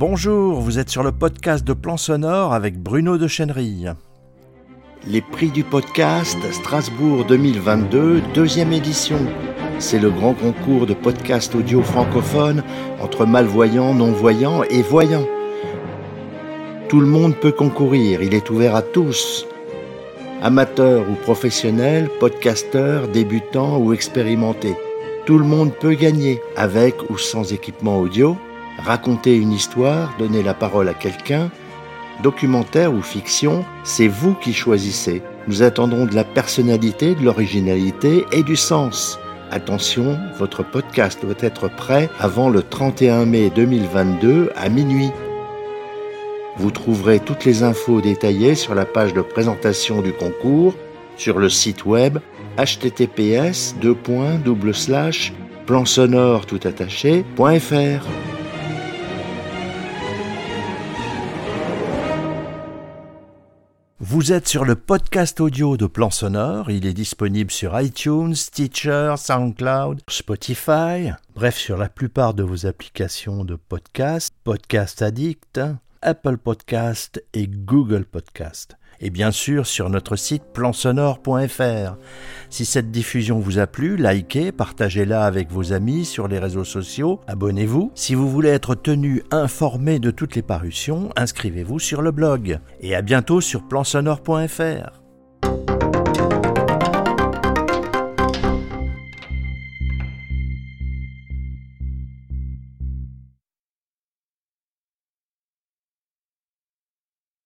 Bonjour, vous êtes sur le podcast de Plan Sonore avec Bruno de Chenerille. Les prix du podcast Strasbourg 2022, deuxième édition. C'est le grand concours de podcast audio francophone entre malvoyants, non-voyants et voyants. Tout le monde peut concourir, il est ouvert à tous. Amateurs ou professionnels, podcasteurs, débutants ou expérimentés. Tout le monde peut gagner, avec ou sans équipement audio, raconter une histoire, donner la parole à quelqu'un, documentaire ou fiction, c'est vous qui choisissez. Nous attendons de la personnalité, de l'originalité et du sens. Attention, votre podcast doit être prêt avant le 31 mai 2022 à minuit. Vous trouverez toutes les infos détaillées sur la page de présentation du concours sur le site web https Vous êtes sur le podcast audio de Plan Sonore. Il est disponible sur iTunes, Stitcher, SoundCloud, Spotify, bref, sur la plupart de vos applications de podcast, Podcast Addict, Apple Podcast et Google Podcast et bien sûr sur notre site plansonore.fr. Si cette diffusion vous a plu, likez, partagez-la avec vos amis sur les réseaux sociaux, abonnez-vous. Si vous voulez être tenu informé de toutes les parutions, inscrivez-vous sur le blog. Et à bientôt sur plansonore.fr.